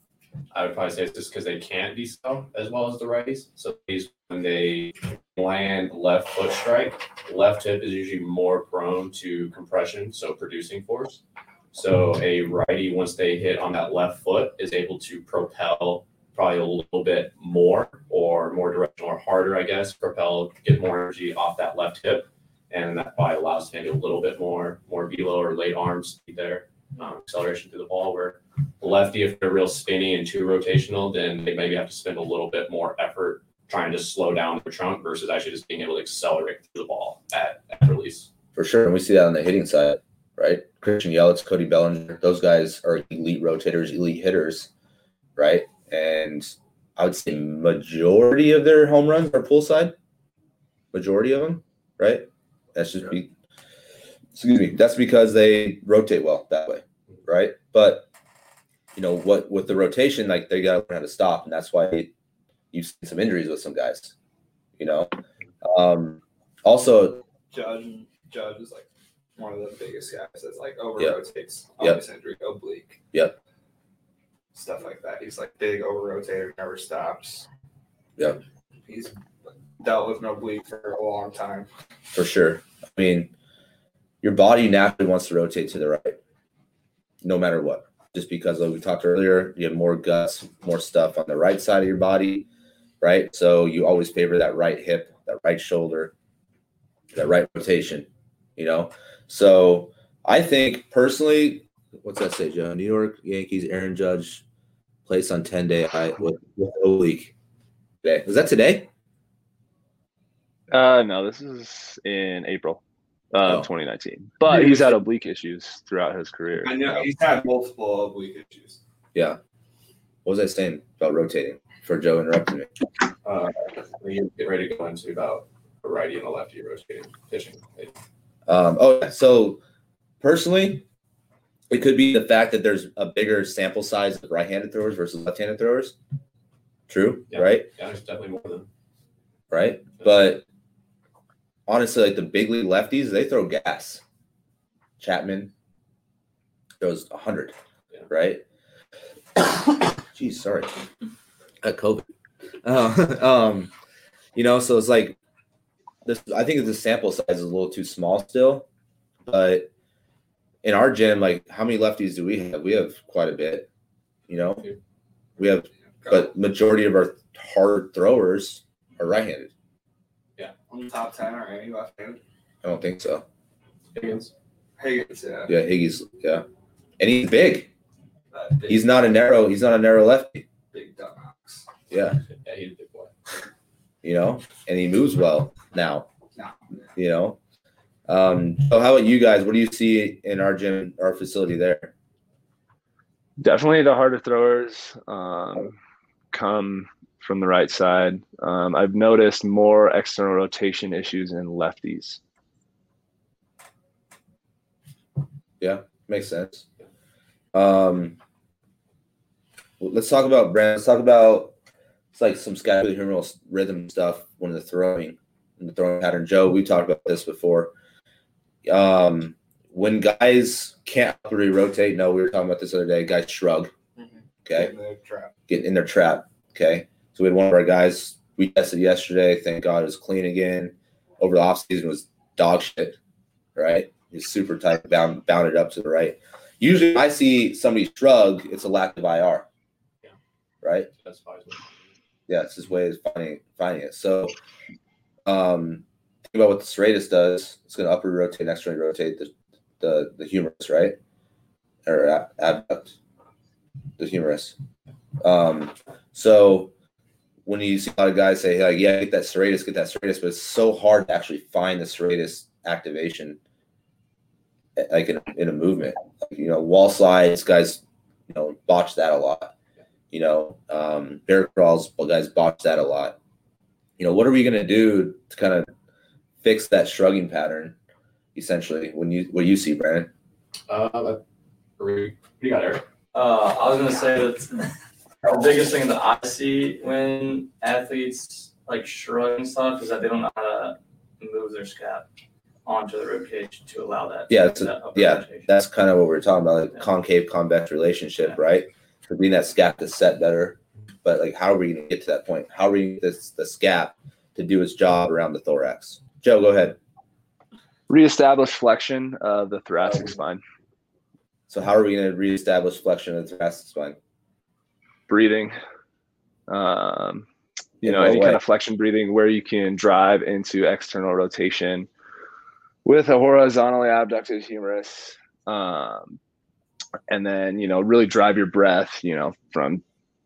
I would probably say it's just because they can't decel as well as the righties. So these when they land left foot strike, left hip is usually more prone to compression, so producing force. So a righty, once they hit on that left foot, is able to propel probably a little bit more or more directional or harder, I guess, propel, get more energy off that left hip. And that probably allows him maybe a little bit more, more velo or late arm speed there, um, acceleration through the ball. Where lefty, if they're real spinny and too rotational, then they maybe have to spend a little bit more effort trying to slow down the trunk versus actually just being able to accelerate through the ball at, at release. For sure. And we see that on the hitting side, right? Christian Yelich, Cody Bellinger, those guys are elite rotators, elite hitters, right? And I would say majority of their home runs are pull side. Majority of them, right? That's just be excuse me. That's because they rotate well that way, right? But you know what with the rotation, like they gotta learn how to stop, and that's why you've seen some injuries with some guys. You know. Um also Judge Judge is like one of the biggest guys that's like over Yep. rotates Yep. always injury oblique. Yep. Stuff like that. He's like big over rotator, never stops. Yep. He's dealt with an oblique for a long time. for sure. I mean, your body naturally wants to rotate to the right, no matter what. Just because, like we talked earlier, you have more guts, more stuff on the right side of your body, right? So you always favor that right hip, that right shoulder, that right rotation, you know? So I think personally, what's that say, Joe? New York Yankees, Aaron Judge, placed on 10 day high with, with oblique. Today. Was that today? Uh, no, this is in April of Oh. 2019. But he's had oblique issues throughout his career. I know he's had multiple oblique issues. Yeah. What was I saying about rotating for Joe interrupting me? Uh, we get ready to go into about a righty and a lefty rotating pitching. Um, oh. So personally, it could be the fact that there's a bigger sample size of right-handed throwers versus left-handed throwers. True, Yeah. right? Yeah, there's definitely more than Right. But honestly, like the big league lefties, they throw gas. Chapman throws hundred, Yeah. right? Jeez, sorry, got COVID. Uh, um, you know, so it's like this. I think the sample size is a little too small still, but in our gym, like how many lefties do we have? We have quite a bit. You know, we have, but majority of our hard throwers are right-handed. Yeah, on the top ten are any left handed. I don't think so. Higgins. Higgins, yeah. Yeah, Higgy's yeah, and he's big. That big, He's not a narrow. He's not a narrow lefty. big dumbass. Yeah, Yeah, he's a big boy. you know, and he moves well now. No. You know. Um, so how about you guys? What do you see in our gym, our facility there? Definitely the harder throwers um, come from the right side. Um, I've noticed more external rotation issues in lefties. Yeah, makes sense. Um, let's talk about Brandon. Let's talk about it's like some scapulohumeral rhythm stuff when the throwing, in the throwing pattern. Joe, we talked about this before. Um, when guys can't properly rotate, no, we were talking about this the other day. Guys shrug. Okay. In trap. get in their trap. Okay. So we had one of our guys we tested yesterday. Thank God it was clean again. Over the offseason was dog shit. Right. He's super tight, bound bounded up to the right. Usually when I see somebody shrug, it's a lack of IR. Yeah. Right? That's fine. Yeah, it's his way of finding finding it. So um think about what the serratus does. It's gonna upward rotate, externally rotate the the, the humerus, right? Or abduct the humerus. Um so when you see a lot of guys say like, yeah, get that serratus, get that serratus, but it's so hard to actually find the serratus activation eh, like in, in a movement. Like, you know, wall slides, guys, you know, botch that a lot. You know, um, bear crawls, guys botch that a lot. You know, what are we gonna do to kind of fix that shrugging pattern? Essentially, when you what you see, Brandon. Uh, but- you got, Eric? Uh, I was gonna say that the biggest thing that I see when athletes like shrug and stuff is that they don't know how to move their scap onto the rotation to allow that. Yeah, it's a- that upper yeah, rotation. That's kind of what we're talking about, like Yeah. concave convex relationship, right? for being that scap to set better. But like, how are we going to get to that point? How are we going to get this the scap to do its job around the thorax? Joe, go ahead. Reestablish flexion of the thoracic spine. So how are we going to reestablish flexion of the thoracic spine? Breathing. Um, you know, any way? kind of flexion breathing where you can drive into external rotation with a horizontally abducted humerus. Um, and then, you know, really drive your breath, you know, from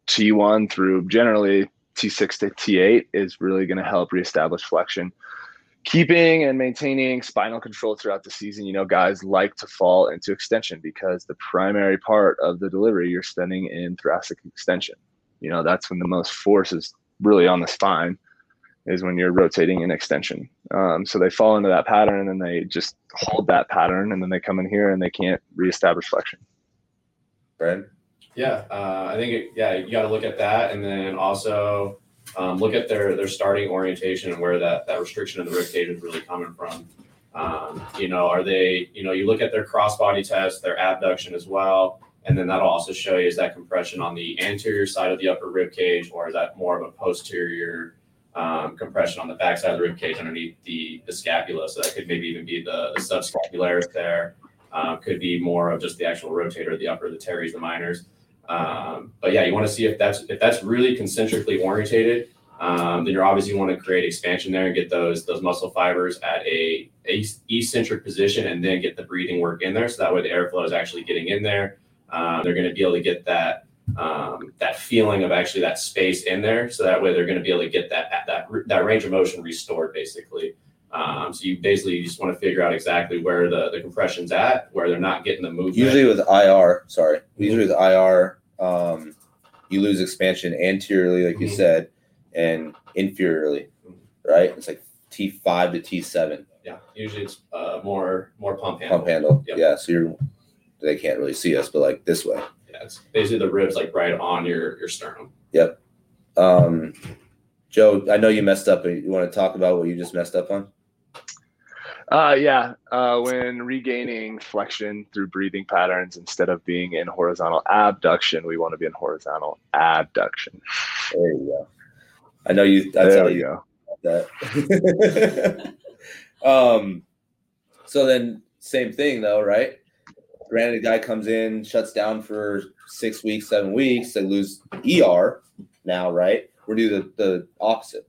T1 through generally T6 to T8 is really going to help reestablish flexion. Keeping and maintaining spinal control throughout the season, you know, guys like to fall into extension because the primary part of the delivery you're spending in thoracic extension. You know, that's when the most force is really on the spine is when you're rotating in extension. Um, so they fall into that pattern and then they just hold that pattern and then they come in here and they can't reestablish flexion. Brad? Yeah, uh, I think it, yeah, you got to look at that, and then also um, look at their their starting orientation and where that that restriction of the rib cage is really coming from. Um, you know, are they? You know, you look at their crossbody test, their abduction as well, and then that'll also show you is that compression on the anterior side of the upper rib cage, or is that more of a posterior um, compression on the back side of the rib cage underneath the the scapula? So that could maybe even be the, the subscapularis there. Um, could be more of just the actual rotator, the upper, the teres, the minors. Um, but yeah, you want to see if that's if that's really concentrically orientated. Um, then you're obviously want to create expansion there and get those those muscle fibers at a, a eccentric position, and then get the breathing work in there. So that way the airflow is actually getting in there. Um, they're going to be able to get that um, that feeling of actually that space in there. So that way they're going to be able to get that that that range of motion restored basically. Um, so you basically you just want to figure out exactly where the, the compression's at, where they're not getting the movement. Usually with IR, sorry, usually with IR, um, you lose expansion anteriorly, like you Mhm. said, and inferiorly, right? It's like T5 to T7 Yeah, usually it's uh, more more pump handle. pump handle. Yep. Yeah, so you're they can't really see us, but like this way. Yeah, it's basically the ribs like right on your your sternum. Yep. Um, Joe, I know you messed up. but You want to talk about what you just messed up on? Uh, yeah. Uh, when regaining flexion through breathing patterns instead of being in horizontal abduction, we want to be in horizontal abduction. There you go. I know you. There we you go. that. um, so then same thing though, right? Granted, a guy comes in, shuts down for six weeks, seven weeks, they lose ER now, right? We're do the, the opposite,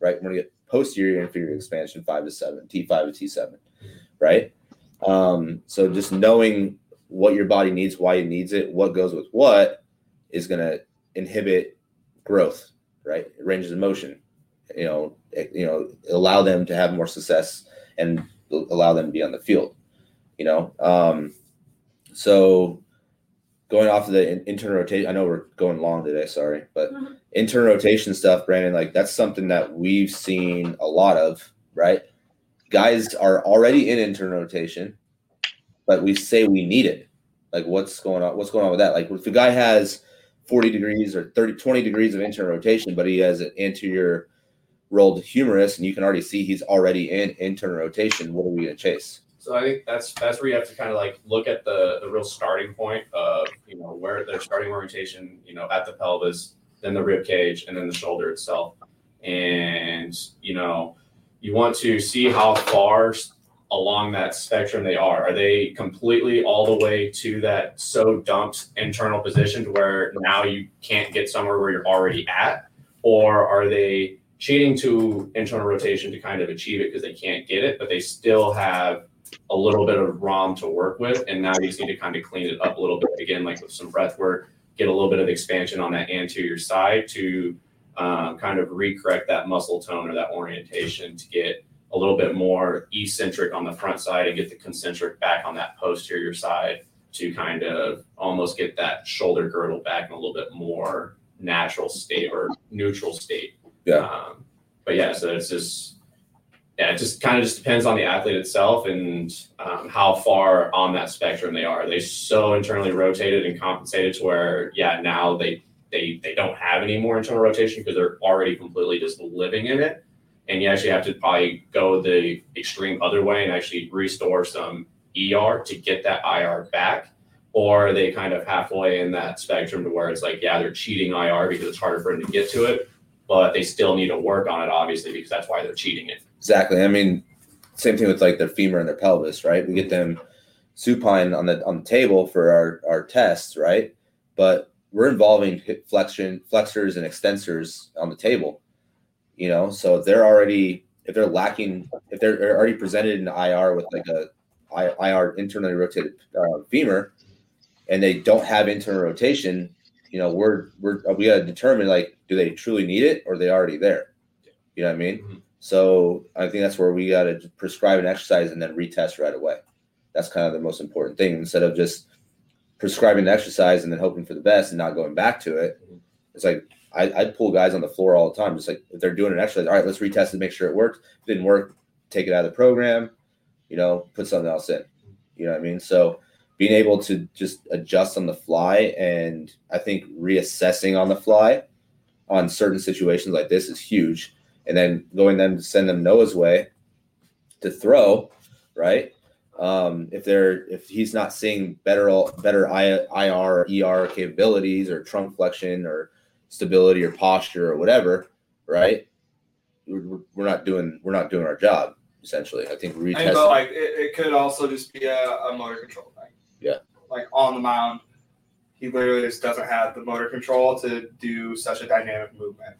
right? We're gonna get posterior inferior expansion five to seven, T five to T seven, right? Um, so just knowing what your body needs, why it needs it, what goes with what is gonna inhibit growth, right? Ranges of motion, you know, you know, allow them to have more success and allow them to be on the field, you know. Um, so going off of the in- internal rotation, I know we're going long today, sorry, but Mhm. internal rotation stuff, Brandon, like that's something that we've seen a lot of, right? Guys are already in internal rotation, but we say we need it. Like what's going on? What's going on with that? Like if a guy has 40 degrees or 30, 20 degrees of internal rotation, but he has an anterior rolled humerus and you can already see he's already in internal rotation, what are we going to chase? So I think that's that's where you have to kind of like look at the the real starting point of you know where their starting orientation, you know, at the pelvis, then the rib cage, and then the shoulder itself. And you know, you want to see how far along that spectrum they are. Are they completely all the way to that so dumped internal position to where now you can't get somewhere where you're already at, or are they cheating to internal rotation to kind of achieve it because they can't get it, but they still have a little bit of ROM to work with, and now you just need to kind of clean it up a little bit again, like with some breath work, get a little bit of expansion on that anterior side to um, kind of recorrect that muscle tone or that orientation to get a little bit more eccentric on the front side and get the concentric back on that posterior side to kind of almost get that shoulder girdle back in a little bit more natural state or neutral state. Yeah. Um, but yeah, so it's just yeah, it just kind of just depends on the athlete itself and um, how far on that spectrum they are. They so internally rotated and compensated to where, yeah, now they they they don't have any more internal rotation because they're already completely just living in it. And you actually have to probably go the extreme other way and actually restore some ER to get that IR back. or they kind of halfway in that spectrum to where it's like, yeah, they're cheating IR because it's harder for them to get to it, but they still need to work on it, obviously, because that's why they're cheating it. Exactly. I mean, same thing with like their femur and their pelvis, right? We get them supine on the on the table for our our tests, right? But we're involving hip flexion flexors and extensors on the table, you know. So if they're already if they're lacking if they're already presented in IR with like a IR internally rotated uh, femur, and they don't have internal rotation, you know, we're we're we got to determine like do they truly need it or they already there? You know what I mean? So I think that's where we got to prescribe an exercise and then retest right away. That's kind of the most important thing instead of just prescribing an exercise and then hoping for the best and not going back to it. It's like I, I pull guys on the floor all the time. Just like if they're doing an exercise, all right, let's retest it, make sure it worked. If it didn't work, take it out of the program. You know, put something else in. You know what I mean? So being able to just adjust on the fly and I think reassessing on the fly on certain situations like this is huge. And then going then to send them Noah's way to throw, right? Um, if they're if he's not seeing better better I- IR ER capabilities or trunk flexion or stability or posture or whatever, right? We're, we're not doing we're not doing our job essentially. I think retest. but like it, it could also just be a, a motor control thing. Yeah. Like on the mound, he literally just doesn't have the motor control to do such a dynamic movement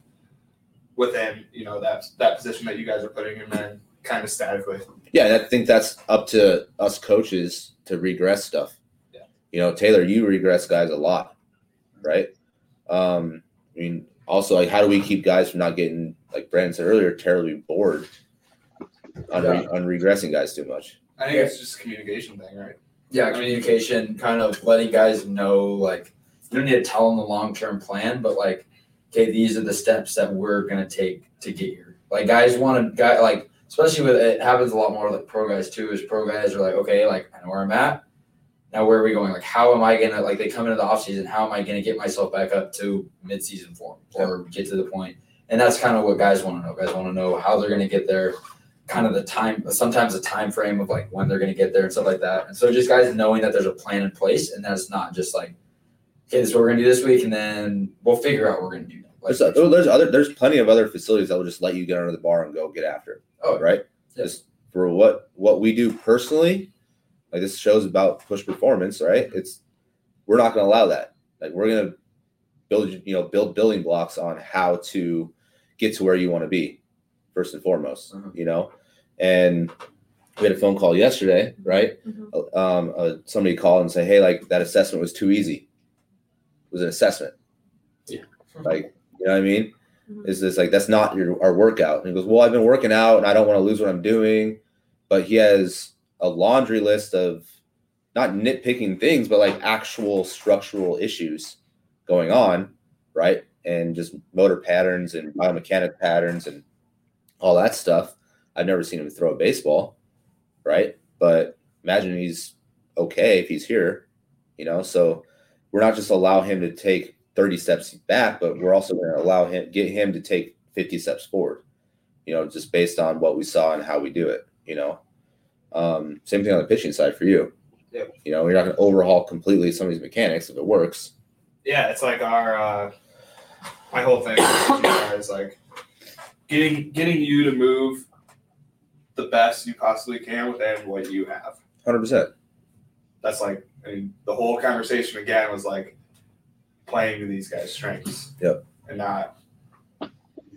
within you know that that position that you guys are putting him in, kind of statically. Yeah, I think that's up to us coaches to regress stuff. Yeah. You know, Taylor, you regress guys a lot, right? Um, I mean, also like how do we keep guys from not getting like Brandon said earlier, terribly bored on, re- on regressing guys too much. I think it's just a communication thing, right? Yeah, communication, kind of letting guys know, like, you don't need to tell them the long term plan, but like, okay, these are the steps that we're gonna take to get here. Like, guys want to, guy like, especially with it happens a lot more like pro guys too. Is pro guys are like, okay, like I know where I'm at. Now where are we going? Like, how am I gonna like they come into the off season? How am I gonna get myself back up to mid season form or get to the point? And that's kind of what guys want to know. Guys want to know how they're gonna get there kind of the time sometimes the time frame of like when they're going to get there and stuff like that and so just guys knowing that there's a plan in place and that's not just like okay this is what we're going to do this week and then we'll figure out what we're going to do like, There's, oh, there's other there's plenty of other facilities that will just let you get under the bar and go get after it. Oh, right. yeah. Just for what what we do personally, like this shows about push performance, right? It's we're not going to allow that. Like we're going to build you know build building blocks on how to get to where you want to be first and foremost. Mhm. You know, and we had a phone call yesterday, right? Mhm. Um, uh, somebody called and say, "Hey, like that assessment was too easy." It was an assessment. Yeah. Like you know what I mean? Mhm. Is this like that's not your our workout? And he goes, Well, I've been working out and I don't want to lose what I'm doing. But he has a laundry list of not nitpicking things, but like actual structural issues going on, right? And just motor patterns and biomechanic patterns and all that stuff. I've never seen him throw a baseball, right? But imagine he's okay if he's here, you know. So we're not just allow him to take 30 steps back, but we're also going to allow him get him to take 50 steps forward. You know, just based on what we saw and how we do it. You know, um, same thing on the pitching side for you. You know, you're not going to overhaul completely some of these mechanics if it works. Yeah, it's like our uh, my whole thing is like getting getting you to move the best you possibly can within what you have. Hundred percent. That's like I mean the whole conversation again was like playing to these guys' strengths. Yep. And not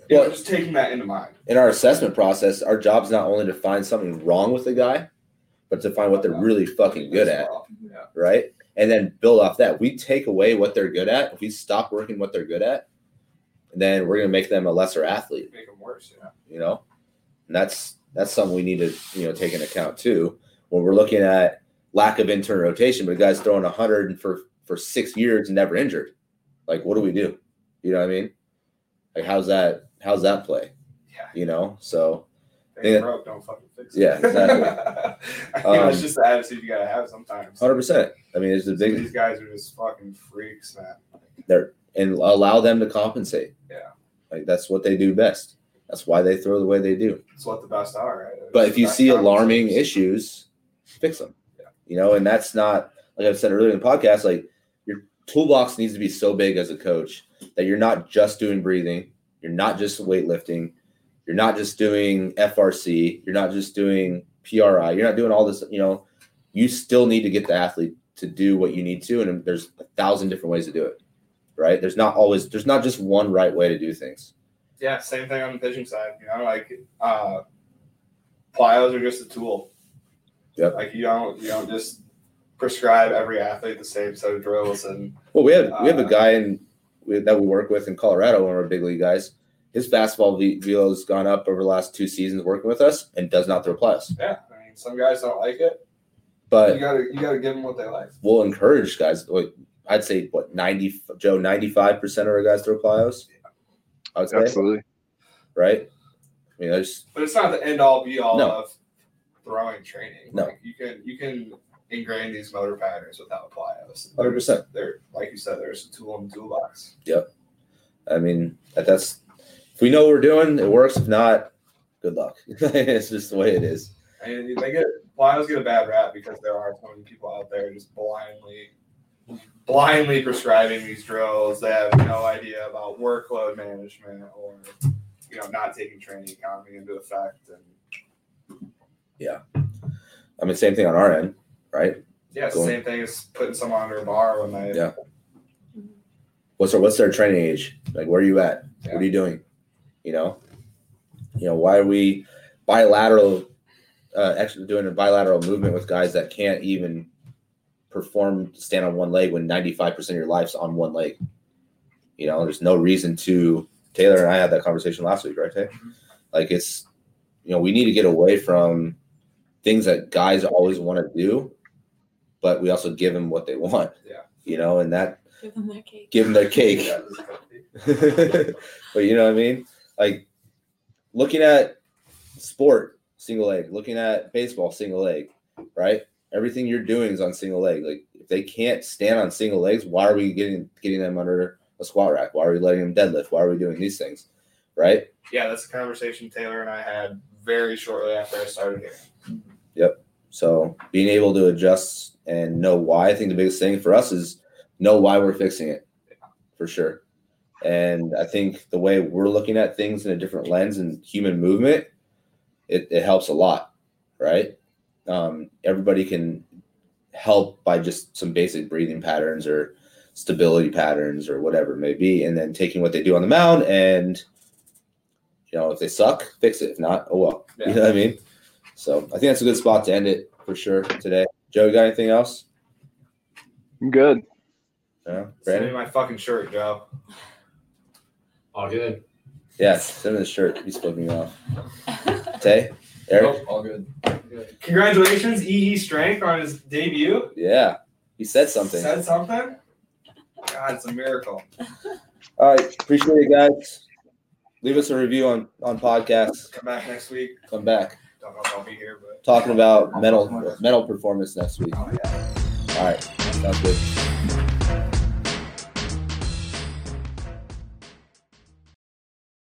Well- know, just taking that into mind. In our assessment process, our job is not only to find something wrong with the guy, but to find what they're really fucking good at. Yeah. right? And then build off that. We take away what they're good at. If we stop working what they're good at, then we're gonna make them a lesser athlete, Make them worse, yeah. you know? And that's that's something we need to, you know, take into account too. When we're looking at lack of internal rotation, but a guy's throwing hundred for for six years and never injured. Like, what do we do? You know what I mean? Like how's that how's that play? Yeah. You know? So Yeah. broke, don't fucking fix it. Yeah, exactly. I mean, Um, that's just the attitude you gotta have sometimes. hundred percent. I mean it's the Some of big These guys are just fucking freaks, man. and allow them to compensate. Yeah. Like that's what they do best. That's why they throw the way they do. It's what the best are, right? But if you see alarming issues, fix them. Yeah. You know, and that's not like I've said earlier in the podcast, like toolbox needs to be so big as a coach that you're not just doing breathing, you're not just weightlifting, you're not just doing FRC, you're not just doing PRI, you're not doing all this, you know, you still need to get the athlete to do what you need to. And there's a thousand different ways to do it, right? There's not always, there's not just one right way to do things. Yeah, same thing on the pitching side. You know, like uh, plyos are just a tool. Yep. Like you don't you don't just prescribe every athlete the same set of drills and Well, we have, we have a Uh, guy in we, that we work with in Colorado, one of our big league guys. His fastball ve- velo has gone up over the last two seasons working with us and does not throw plies. yeah. I mean, some guys don't like it. But you gotta you gotta give them what they like. we'll encourage guys. Like, I'd say what ninety Joe ninety five percent of our guys throw plyos. I would say Absolutely. right. I mean, there's But it's not the end all be all No. of throwing training. No. Like you can you can ingrain these motor patterns without plyos. hundred percent. They're like you said, there's a tool in the toolbox. Yep. I mean, that, that's if we know what we're doing, it works. If not, good luck. it's just the way it is. And they get plyos get a bad rap because there are so many people out there just blindly blindly prescribing these drills. They have no idea about workload management or you know not taking training economy into effect. And yeah, I mean, same thing on our end, right? yeah, Cool. same thing as putting someone under a bar when they Yeah. What's their what's their training age? Like, where are you at? What are you doing? You know, you know, why are we bilateral? Uh, actually, doing a bilateral movement with guys that can't even perform stand on one leg when ninety five percent of your life's on one leg. You know, there's no reason to. Taylor and I had that conversation last week, right? Tay? Like, it's you know, we need to get away from things that guys always want to do, but we also give them what they want. Yeah. You know, and that Give them their cake. give them their cake. Yeah, this is- but you know what I mean? Like looking at sport, single leg, looking at baseball, single leg, right? Everything you're doing is on single leg. Like if they can't stand on single legs, why are we getting getting them under a squat rack? Why are we letting them deadlift? Why are we doing these things? Right? yeah, that's a conversation Taylor and I had very shortly after I started here. So being able to adjust and know why, I think the biggest thing for us is know why we're fixing it for sure. And I think the way we're looking at things in a different lens and human movement, it, it helps a lot, right? Um, everybody can help by just some basic breathing patterns or stability patterns or whatever it may be, and then taking what they do on the mound and you know if they suck, fix it. If not, oh well. You know what I mean? So I think that's a good spot to end it for sure today. Joe, you got anything else? I'm good. No, Send me my fucking shirt, Joe. All good. Yeah, send him the shirt. He's flipping me off. Tay, Eric? all good. Congratulations, EE Strength on his debut. Yeah, he said something. Said something. God, it's a miracle. All right, appreciate it, guys. Leave us a review on on podcasts. Come back next week. Come back Don't know if I'll be here, but talking about mental mental performance next week. oh yeah. All right, sounds good.